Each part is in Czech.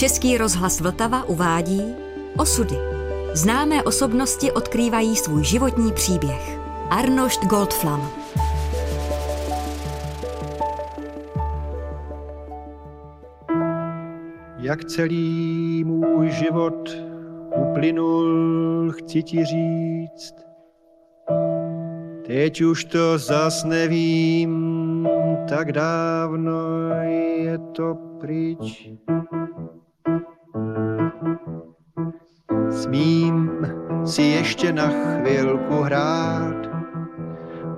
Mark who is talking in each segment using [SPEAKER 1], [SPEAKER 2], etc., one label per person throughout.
[SPEAKER 1] Český rozhlas Vltava uvádí Osudy. Známé osobnosti odkrývají svůj životní příběh. Arnošt Goldflam.
[SPEAKER 2] Jak celý můj život uplynul, chci ti říct. Teď už to zas nevím, tak dávno je to pryč. Smím si ještě na chvilku hrát,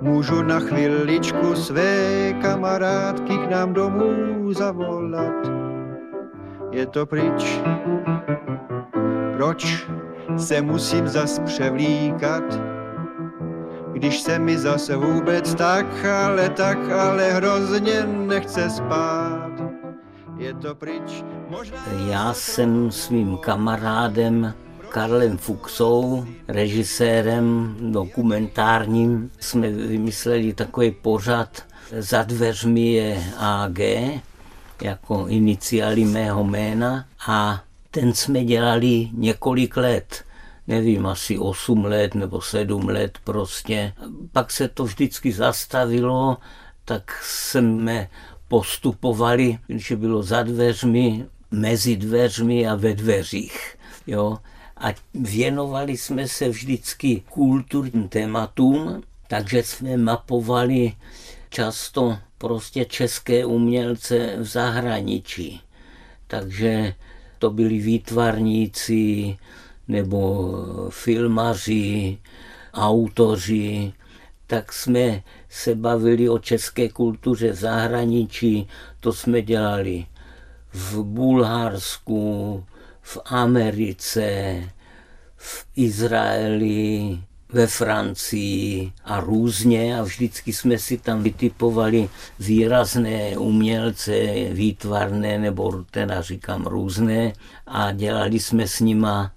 [SPEAKER 2] můžu na chviličku své kamarádky k nám domů zavolat. Je to pryč, proč se musím zas převlíkat, když se mi zase vůbec tak, ale tak, ale hrozně nechce spát. Je to pryč, možná...
[SPEAKER 3] Já jsem svým kamarádem Karlem Fuxou, režisérem dokumentárním, jsme vymysleli takový pořad Za dveřmi je AG, jako iniciály mého jména a ten jsme dělali několik let nevím, asi 8 let nebo 7 let prostě. Pak se to vždycky zastavilo, tak jsme postupovali, že bylo za dveřmi, mezi dveřmi a ve dveřích. Jo? A věnovali jsme se vždycky kulturním tématům, takže jsme mapovali často prostě české umělce v zahraničí. Takže to byli výtvarníci nebo filmaři, autoři, tak jsme se bavili o české kultuře v zahraničí, to jsme dělali v Bulharsku, v Americe, v Izraeli, ve Francii a různě. A vždycky jsme si tam vytipovali výrazné umělce, výtvarné nebo teda říkám různé. A dělali jsme s nima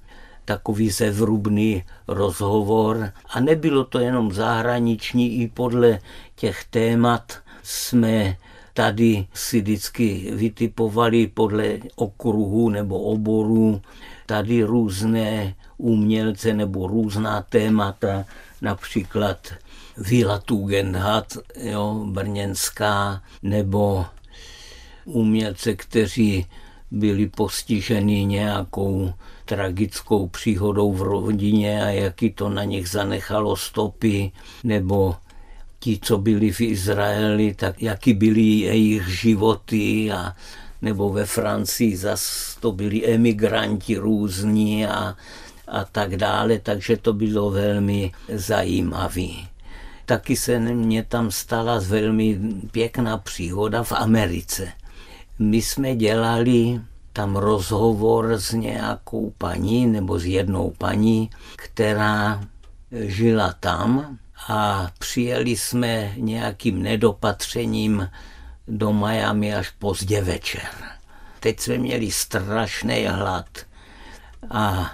[SPEAKER 3] takový zevrubný rozhovor. A nebylo to jenom zahraniční, i podle těch témat jsme tady si vždycky vytipovali podle okruhu nebo oboru tady různé umělce nebo různá témata, například Vila Tugendhat, jo, brněnská, nebo umělce, kteří byli postiženi nějakou tragickou příhodou v rodině a jaký to na nich zanechalo stopy, nebo ti, co byli v Izraeli, tak jaký byly jejich životy a nebo ve Francii zas to byli emigranti různí a, a tak dále, takže to bylo velmi zajímavé. Taky se mě tam stala velmi pěkná příhoda v Americe. My jsme dělali tam rozhovor s nějakou paní nebo s jednou paní, která žila tam a přijeli jsme nějakým nedopatřením do Miami až pozdě večer. Teď jsme měli strašný hlad a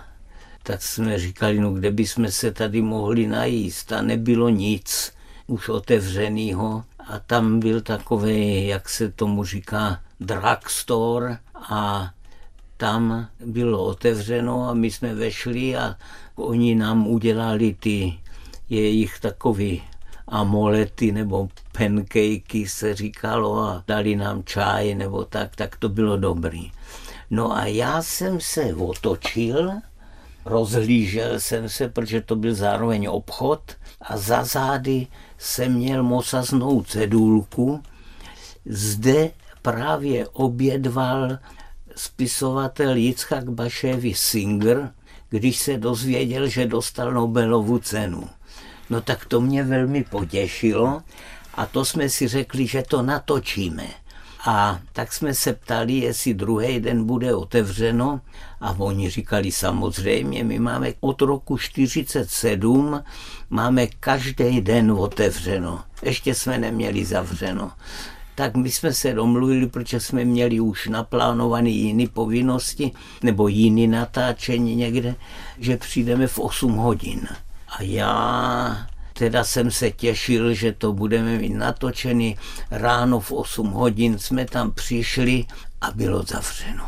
[SPEAKER 3] tak jsme říkali, no kde bychom se tady mohli najíst? A nebylo nic už otevřenýho. A tam byl takový, jak se tomu říká, drugstore a tam bylo otevřeno a my jsme vešli a oni nám udělali ty jejich takový amolety nebo pancakey se říkalo a dali nám čaj nebo tak, tak to bylo dobrý. No a já jsem se otočil, rozhlížel jsem se, protože to byl zároveň obchod a za zády jsem měl mosaznou cedulku. Zde právě obědval spisovatel Jitzchak Baševi Singer, když se dozvěděl, že dostal Nobelovu cenu. No tak to mě velmi potěšilo a to jsme si řekli, že to natočíme. A tak jsme se ptali, jestli druhý den bude otevřeno a oni říkali samozřejmě, my máme od roku 47, máme každý den otevřeno. Ještě jsme neměli zavřeno tak my jsme se domluvili, protože jsme měli už naplánované jiné povinnosti nebo jiné natáčení někde, že přijdeme v 8 hodin. A já teda jsem se těšil, že to budeme mít natočený. Ráno v 8 hodin jsme tam přišli a bylo zavřeno.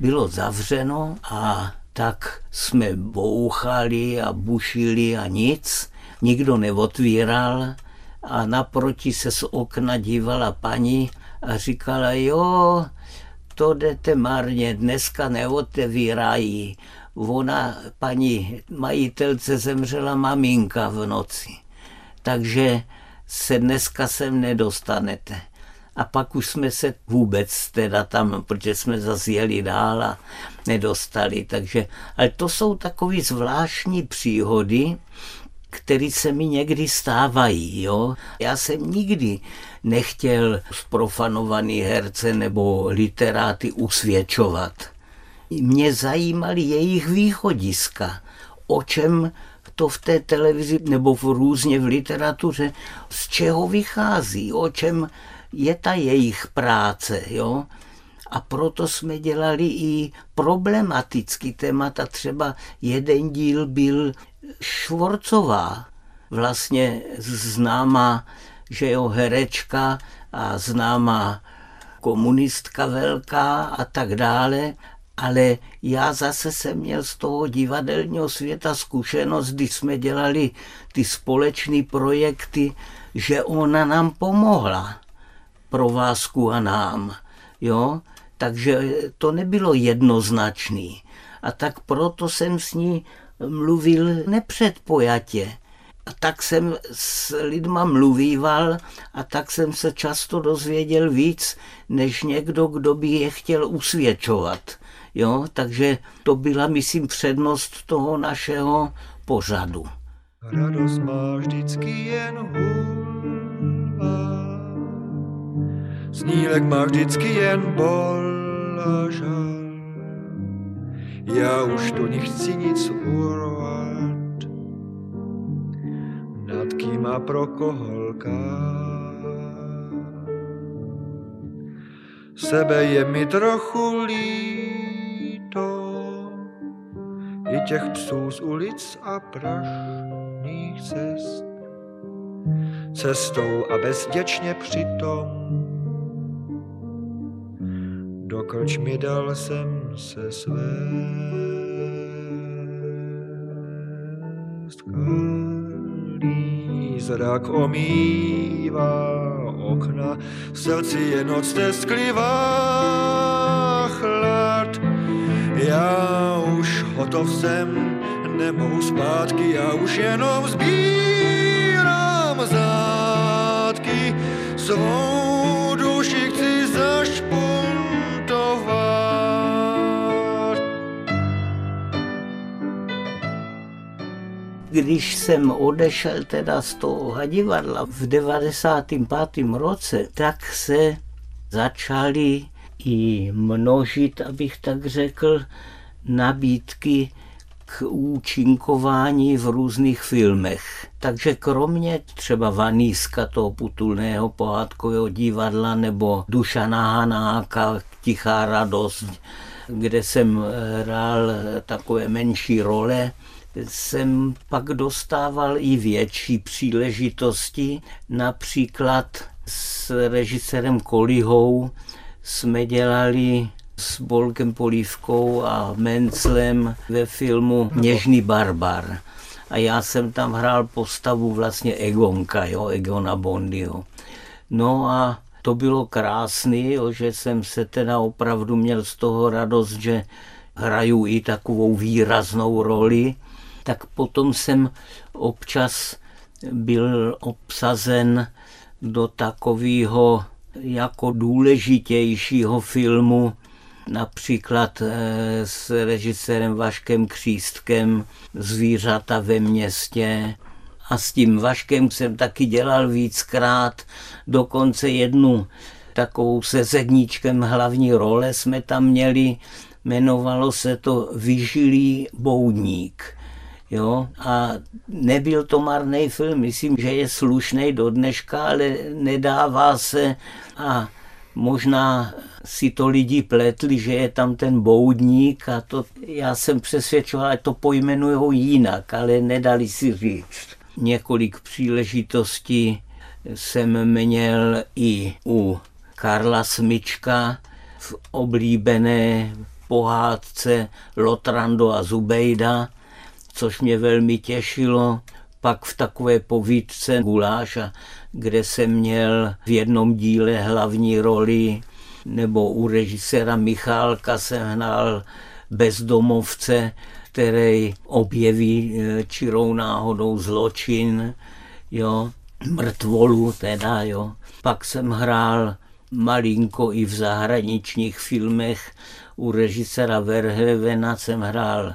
[SPEAKER 3] bylo zavřeno a tak jsme bouchali a bušili a nic, nikdo neotvíral a naproti se z okna dívala paní a říkala, jo, to jdete marně, dneska neotevírají. Ona, paní majitelce, zemřela maminka v noci. Takže se dneska sem nedostanete. A pak už jsme se vůbec teda tam, protože jsme zase jeli dál a nedostali. Takže, ale to jsou takové zvláštní příhody, které se mi někdy stávají. Jo? Já jsem nikdy nechtěl zprofanovaný herce nebo literáty usvědčovat. Mě zajímaly jejich východiska, o čem to v té televizi nebo v různě v literatuře, z čeho vychází, o čem je ta jejich práce. Jo? A proto jsme dělali i problematický témata. Třeba jeden díl byl Švorcová, vlastně známá, že jo, herečka a známá komunistka velká a tak dále, ale já zase jsem měl z toho divadelního světa zkušenost, když jsme dělali ty společné projekty, že ona nám pomohla, provázku a nám, jo, takže to nebylo jednoznačný. A tak proto jsem s ní mluvil nepředpojatě. A tak jsem s lidma mluvíval a tak jsem se často dozvěděl víc, než někdo, kdo by je chtěl usvědčovat. Jo? Takže to byla, myslím, přednost toho našeho pořadu.
[SPEAKER 2] Radost má vždycky jen hůlva, snílek má vždycky jen bol a žal. Já už tu nechci nic urvat, nad kým a pro koho Sebe je mi trochu líto, i těch psů z ulic a prašných cest. Cestou a bezděčně přitom do krčmy dal jsem se svést. Kalý zrak omývá okna, v srdci je noc tesklivá. Já už hotov jsem, nemohu zpátky, já už jenom sbírám zátky svou duši chci zašpůrt.
[SPEAKER 3] když jsem odešel teda z toho divadla v 95. roce, tak se začaly i množit, abych tak řekl, nabídky k účinkování v různých filmech. Takže kromě třeba Vaníska, toho putulného pohádkového divadla, nebo Dušana Hanáka, Tichá radost, kde jsem hrál takové menší role, jsem pak dostával i větší příležitosti. Například s režisérem Kolihou jsme dělali s Bolkem Polívkou a Menclem ve filmu Něžný barbar. A já jsem tam hrál postavu vlastně Egonka, jo, Egona Bondyho. No a to bylo krásný, jo, že jsem se teda opravdu měl z toho radost, že hraju i takovou výraznou roli tak potom jsem občas byl obsazen do takového jako důležitějšího filmu, například eh, s režisérem Vaškem Křístkem Zvířata ve městě. A s tím Vaškem jsem taky dělal víckrát, dokonce jednu takovou se zedníčkem hlavní role jsme tam měli, jmenovalo se to Vyžilý boudník. Jo? A nebyl to marný film, myslím, že je slušný do dneška, ale nedává se a možná si to lidi pletli, že je tam ten boudník a to já jsem přesvědčoval, že to pojmenují jinak, ale nedali si říct. Několik příležitostí jsem měl i u Karla Smyčka v oblíbené pohádce Lotrando a Zubejda, což mě velmi těšilo. Pak v takové povídce Guláša, kde jsem měl v jednom díle hlavní roli, nebo u režiséra Michálka jsem hnal bezdomovce, který objeví eh, čirou náhodou zločin, jo, mrtvolu teda, jo. Pak jsem hrál malinko i v zahraničních filmech. U režisera Verhevena jsem hrál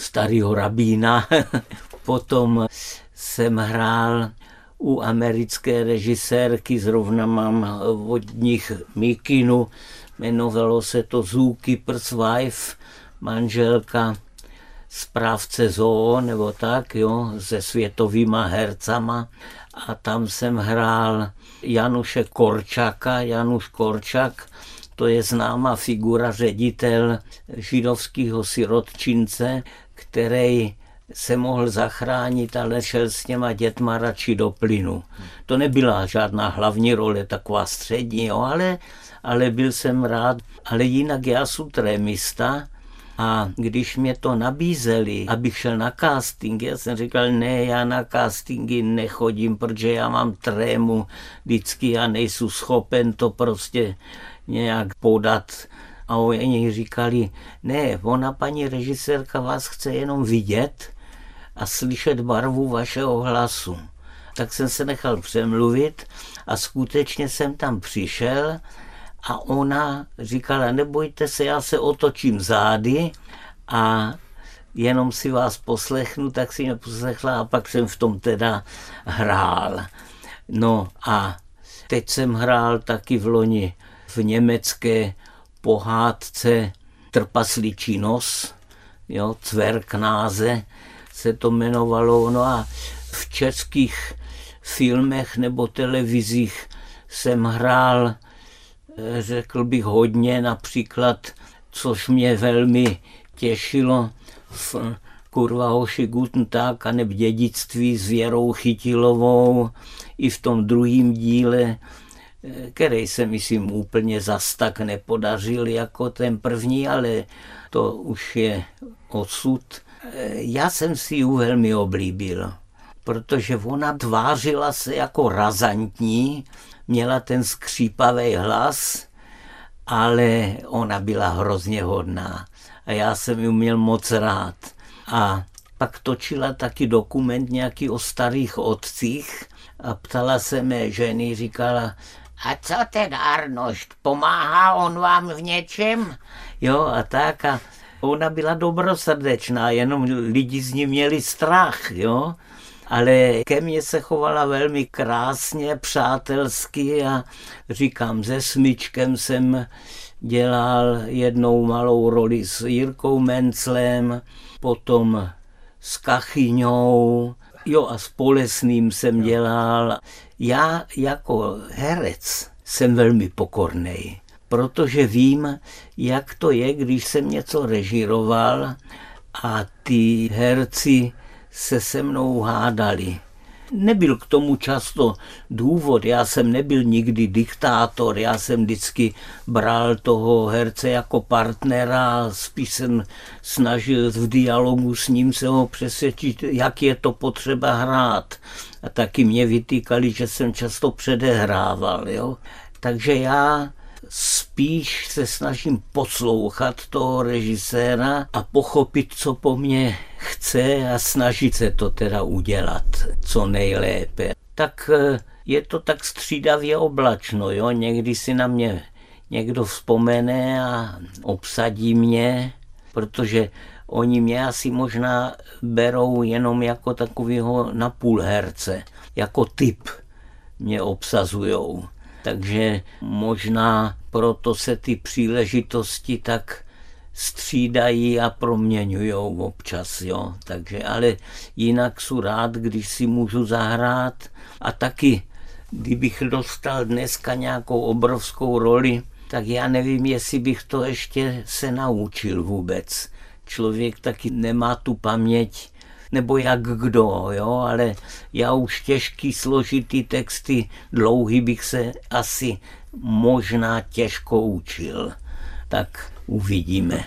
[SPEAKER 3] starého rabína, potom jsem hrál u americké režisérky, zrovna mám od nich Mikinu, jmenovalo se to Zookeeper's Wife, manželka správce zoo nebo tak, jo, se světovýma hercama. A tam jsem hrál Januše Korčaka, Januš Korčak, to je známá figura, ředitel židovského sirotčince, který se mohl zachránit, ale šel s těma dětma radši do plynu. To nebyla žádná hlavní role, taková střední, jo, ale, ale byl jsem rád. Ale jinak já jsem trémista, a když mě to nabízeli, abych šel na casting, já jsem říkal, ne, já na castingy nechodím, protože já mám trému vždycky, já nejsem schopen to prostě nějak podat. A oni říkali, ne, ona paní režisérka vás chce jenom vidět a slyšet barvu vašeho hlasu. Tak jsem se nechal přemluvit a skutečně jsem tam přišel a ona říkala, nebojte se, já se otočím zády a jenom si vás poslechnu, tak si mě poslechla a pak jsem v tom teda hrál. No a teď jsem hrál taky v loni v německé pohádce Trpasličí nos, jo, Cverknáze se to jmenovalo. No a v českých filmech nebo televizích jsem hrál řekl bych hodně, například, což mě velmi těšilo v Kurva hoši Guten Tag a neb dědictví s Věrou Chytilovou i v tom druhém díle, který se myslím úplně zas tak nepodařil jako ten první, ale to už je osud. Já jsem si ji velmi oblíbil, protože ona tvářila se jako razantní, měla ten skřípavý hlas, ale ona byla hrozně hodná a já jsem ji měl moc rád. A pak točila taky dokument nějaký o starých otcích a ptala se mé ženy, říkala, a co ten Arnošt, pomáhá on vám v něčem? Jo a tak a ona byla dobrosrdečná, jenom lidi z ní měli strach, jo ale ke mně se chovala velmi krásně, přátelsky a říkám, se smyčkem jsem dělal jednou malou roli s Jirkou Menclem, potom s Kachyňou, jo a s Polesným jsem dělal. Já jako herec jsem velmi pokorný, protože vím, jak to je, když jsem něco režiroval a ty herci se se mnou hádali. Nebyl k tomu často důvod, já jsem nebyl nikdy diktátor, já jsem vždycky bral toho herce jako partnera, spíš jsem snažil v dialogu s ním se ho přesvědčit, jak je to potřeba hrát. A taky mě vytýkali, že jsem často předehrával. Jo? Takže já spíš se snažím poslouchat toho režiséra a pochopit, co po mně chce a snažit se to teda udělat co nejlépe. Tak eh, je to tak střídavě oblačno, jo? někdy si na mě někdo vzpomene a obsadí mě, protože oni mě asi možná berou jenom jako takového napůl herce, jako typ mě obsazujou. Takže možná proto se ty příležitosti tak střídají a proměňují občas, jo. Takže, ale jinak jsou rád, když si můžu zahrát a taky, kdybych dostal dneska nějakou obrovskou roli, tak já nevím, jestli bych to ještě se naučil vůbec. Člověk taky nemá tu paměť, nebo jak kdo, jo, ale já už těžký, složitý texty, dlouhý bych se asi možná těžko učil. Tak uvidíme.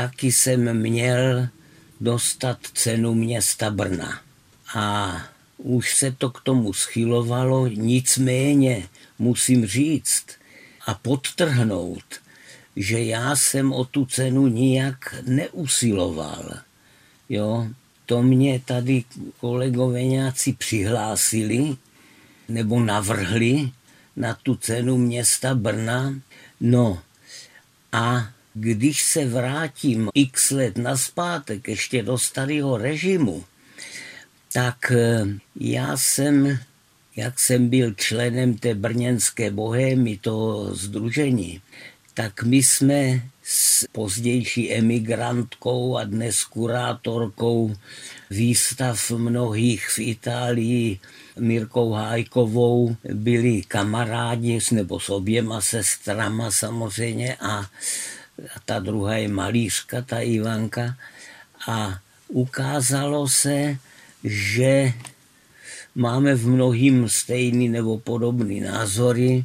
[SPEAKER 3] Taky jsem měl dostat cenu města Brna. A už se to k tomu schylovalo, nicméně musím říct a podtrhnout, že já jsem o tu cenu nijak neusiloval. Jo, to mě tady kolegové nějací přihlásili nebo navrhli na tu cenu města Brna. No a když se vrátím x let naspátek ještě do starého režimu, tak eh, já jsem, jak jsem byl členem té brněnské bohémy, toho združení, tak my jsme s pozdější emigrantkou a dnes kurátorkou výstav mnohých v Itálii Mirkou Hájkovou byli kamarádi, nebo s oběma sestrama samozřejmě a a ta druhá je malířka, ta Ivanka. A ukázalo se, že máme v mnohým stejný nebo podobný názory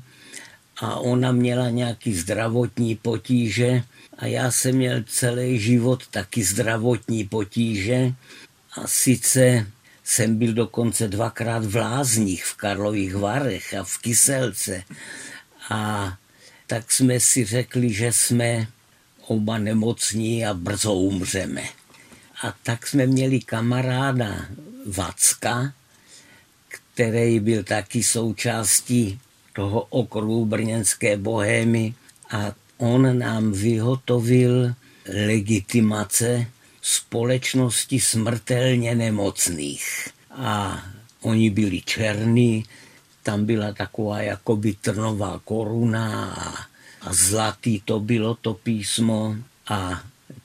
[SPEAKER 3] a ona měla nějaký zdravotní potíže a já jsem měl celý život taky zdravotní potíže a sice jsem byl dokonce dvakrát v Lázních, v Karlových Varech a v Kyselce a tak jsme si řekli, že jsme oba nemocní a brzo umřeme. A tak jsme měli kamaráda Vacka, který byl taky součástí toho okruhu brněnské bohémy a on nám vyhotovil legitimace společnosti smrtelně nemocných. A oni byli černí, tam byla taková jakoby trnová koruna a a zlatý to bylo to písmo a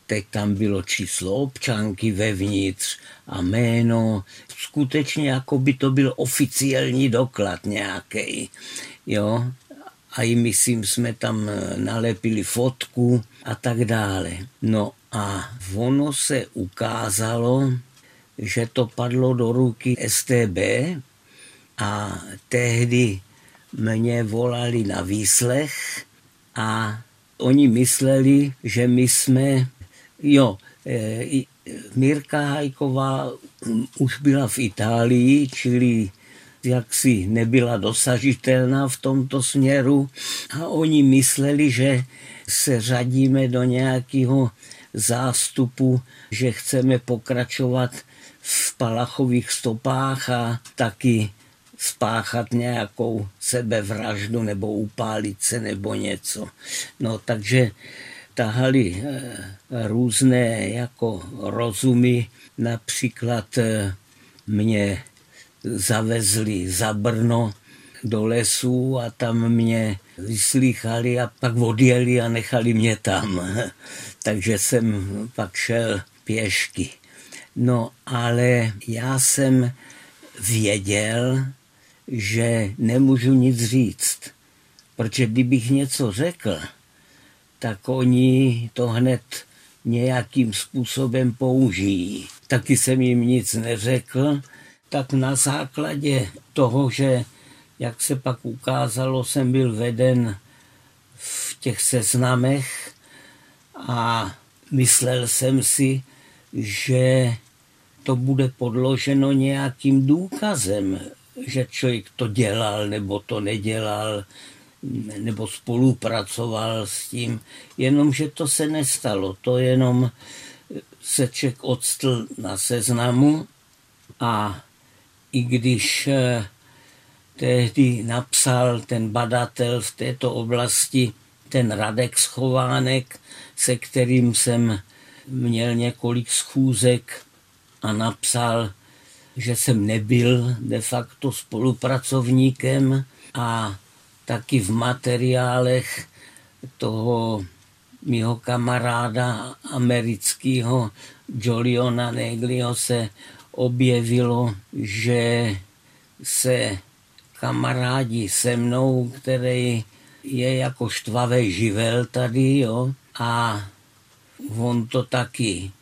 [SPEAKER 3] teď tam bylo číslo občanky vevnitř a jméno. Skutečně jako by to byl oficiální doklad nějaký. Jo? A i myslím, jsme tam nalepili fotku a tak dále. No a ono se ukázalo, že to padlo do ruky STB a tehdy mě volali na výslech a oni mysleli, že my jsme, jo, e, Mirka Hajková už byla v Itálii, čili jaksi nebyla dosažitelná v tomto směru. A oni mysleli, že se řadíme do nějakého zástupu, že chceme pokračovat v Palachových stopách a taky spáchat nějakou sebevraždu nebo upálit se nebo něco. No takže tahali eh, různé jako rozumy, například eh, mě zavezli za Brno do lesu a tam mě vyslýchali a pak odjeli a nechali mě tam. Takže jsem pak šel pěšky. No ale já jsem věděl, že nemůžu nic říct. Protože kdybych něco řekl, tak oni to hned nějakým způsobem použijí. Taky jsem jim nic neřekl, tak na základě toho, že, jak se pak ukázalo, jsem byl veden v těch seznamech a myslel jsem si, že to bude podloženo nějakým důkazem, že člověk to dělal nebo to nedělal, nebo spolupracoval s tím, jenomže to se nestalo. To jenom se člověk odstl na seznamu a i když eh, tehdy napsal ten badatel v této oblasti, ten Radek Schovánek, se kterým jsem měl několik schůzek a napsal že jsem nebyl de facto spolupracovníkem a taky v materiálech toho mého kamaráda amerického Joliona Neglio se objevilo, že se kamarádi se mnou, který je jako štvavé živel tady, jo, a on to taky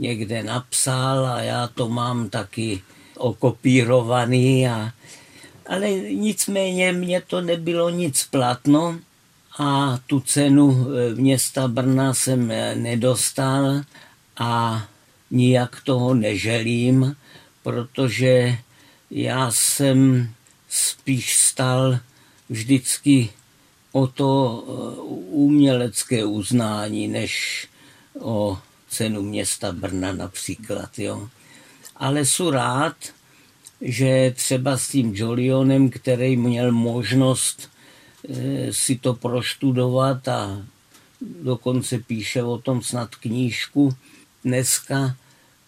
[SPEAKER 3] někde napsal a já to mám taky okopírovaný. A, ale nicméně mě to nebylo nic platno a tu cenu e, města Brna jsem e, nedostal a nijak toho neželím, protože já jsem spíš stal vždycky o to e, umělecké uznání, než o cenu města Brna například. Jo. Ale jsou rád, že třeba s tím Jolionem, který měl možnost e, si to proštudovat a dokonce píše o tom snad knížku dneska,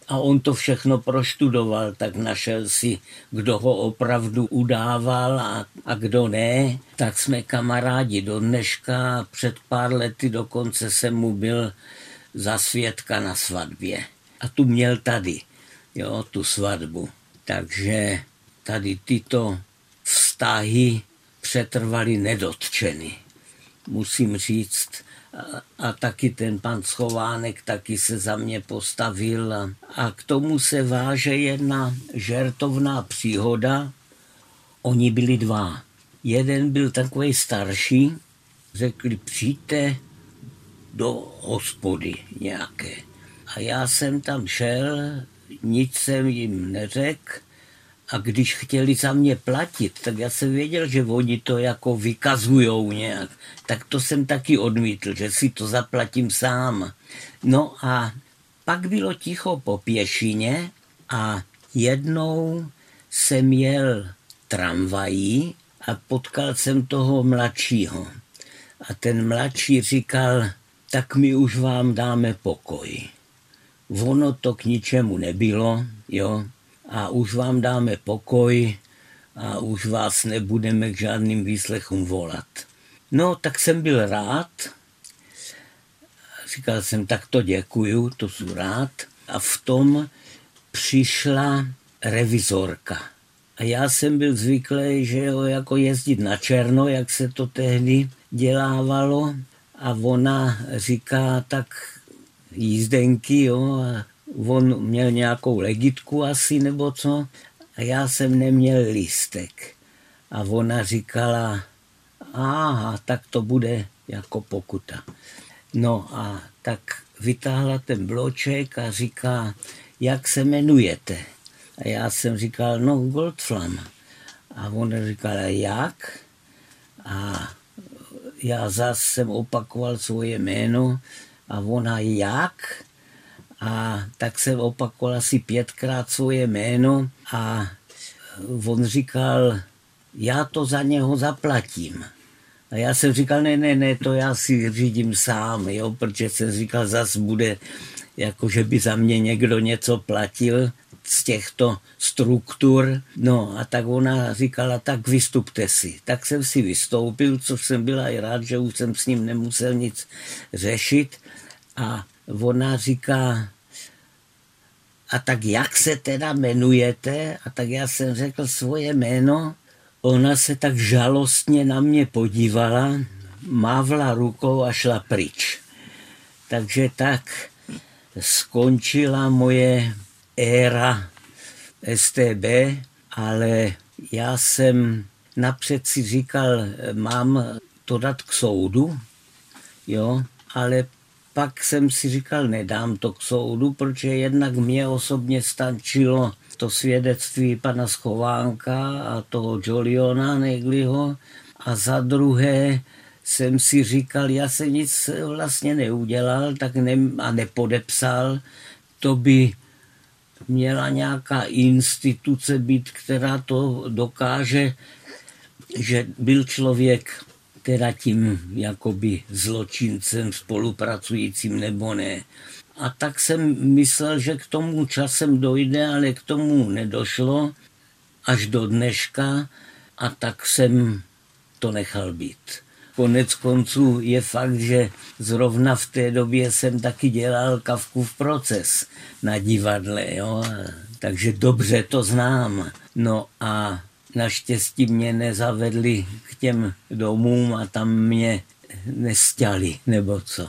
[SPEAKER 3] a on to všechno proštudoval, tak našel si, kdo ho opravdu udával a, a kdo ne. Tak jsme kamarádi do dneška. Před pár lety dokonce jsem mu byl za svědka na svatbě. A tu měl tady, jo, tu svatbu. Takže tady tyto vztahy přetrvaly nedotčeny. Musím říct, a, a taky ten pan Schovánek taky se za mě postavil. A, a k tomu se váže jedna žertovná příhoda. Oni byli dva. Jeden byl takový starší, řekli, přijďte do hospody nějaké. A já jsem tam šel, nic jsem jim neřekl, a když chtěli za mě platit, tak já jsem věděl, že oni to jako vykazujou nějak. Tak to jsem taky odmítl, že si to zaplatím sám. No a pak bylo ticho po pěšině a jednou jsem jel tramvají a potkal jsem toho mladšího. A ten mladší říkal, tak my už vám dáme pokoj. Ono to k ničemu nebylo, jo, a už vám dáme pokoj a už vás nebudeme k žádným výslechům volat. No, tak jsem byl rád. Říkal jsem, tak to děkuju, to jsou rád. A v tom přišla revizorka. A já jsem byl zvyklý, že jo, jako jezdit na černo, jak se to tehdy dělávalo. A ona říká, tak jízdenky, jo, a on měl nějakou legitku asi nebo co a já jsem neměl lístek. A ona říkala, aha, tak to bude jako pokuta. No a tak vytáhla ten bloček a říká, jak se jmenujete? A já jsem říkal, no Goldflam. A ona říkala, jak? A já zase jsem opakoval svoje jméno a ona jak? A tak jsem opakoval asi pětkrát svoje jméno a on říkal, já to za něho zaplatím. A já jsem říkal, ne, ne, ne, to já si řídím sám, jo, protože jsem říkal, zas bude, jako že by za mě někdo něco platil z těchto struktur. No a tak ona říkala, tak vystupte si. Tak jsem si vystoupil, což jsem byla i rád, že už jsem s ním nemusel nic řešit. A ona říká, a tak jak se teda jmenujete? A tak já jsem řekl svoje jméno. Ona se tak žalostně na mě podívala, mávla rukou a šla pryč. Takže tak skončila moje éra STB, ale já jsem napřed si říkal, mám to dát k soudu, jo, ale pak jsem si říkal, nedám to k soudu, protože jednak mě osobně stačilo to svědectví pana Schovánka a toho Joliona Negliho a za druhé jsem si říkal, já jsem nic vlastně neudělal tak ne, a nepodepsal, to by měla nějaká instituce být, která to dokáže, že byl člověk teda tím jakoby zločincem spolupracujícím nebo ne. A tak jsem myslel, že k tomu časem dojde, ale k tomu nedošlo až do dneška a tak jsem to nechal být. Konec konců je fakt, že zrovna v té době jsem taky dělal kavku v proces na divadle, jo? takže dobře to znám. No a Naštěstí mě nezavedli k těm domům a tam mě nestěli, nebo co.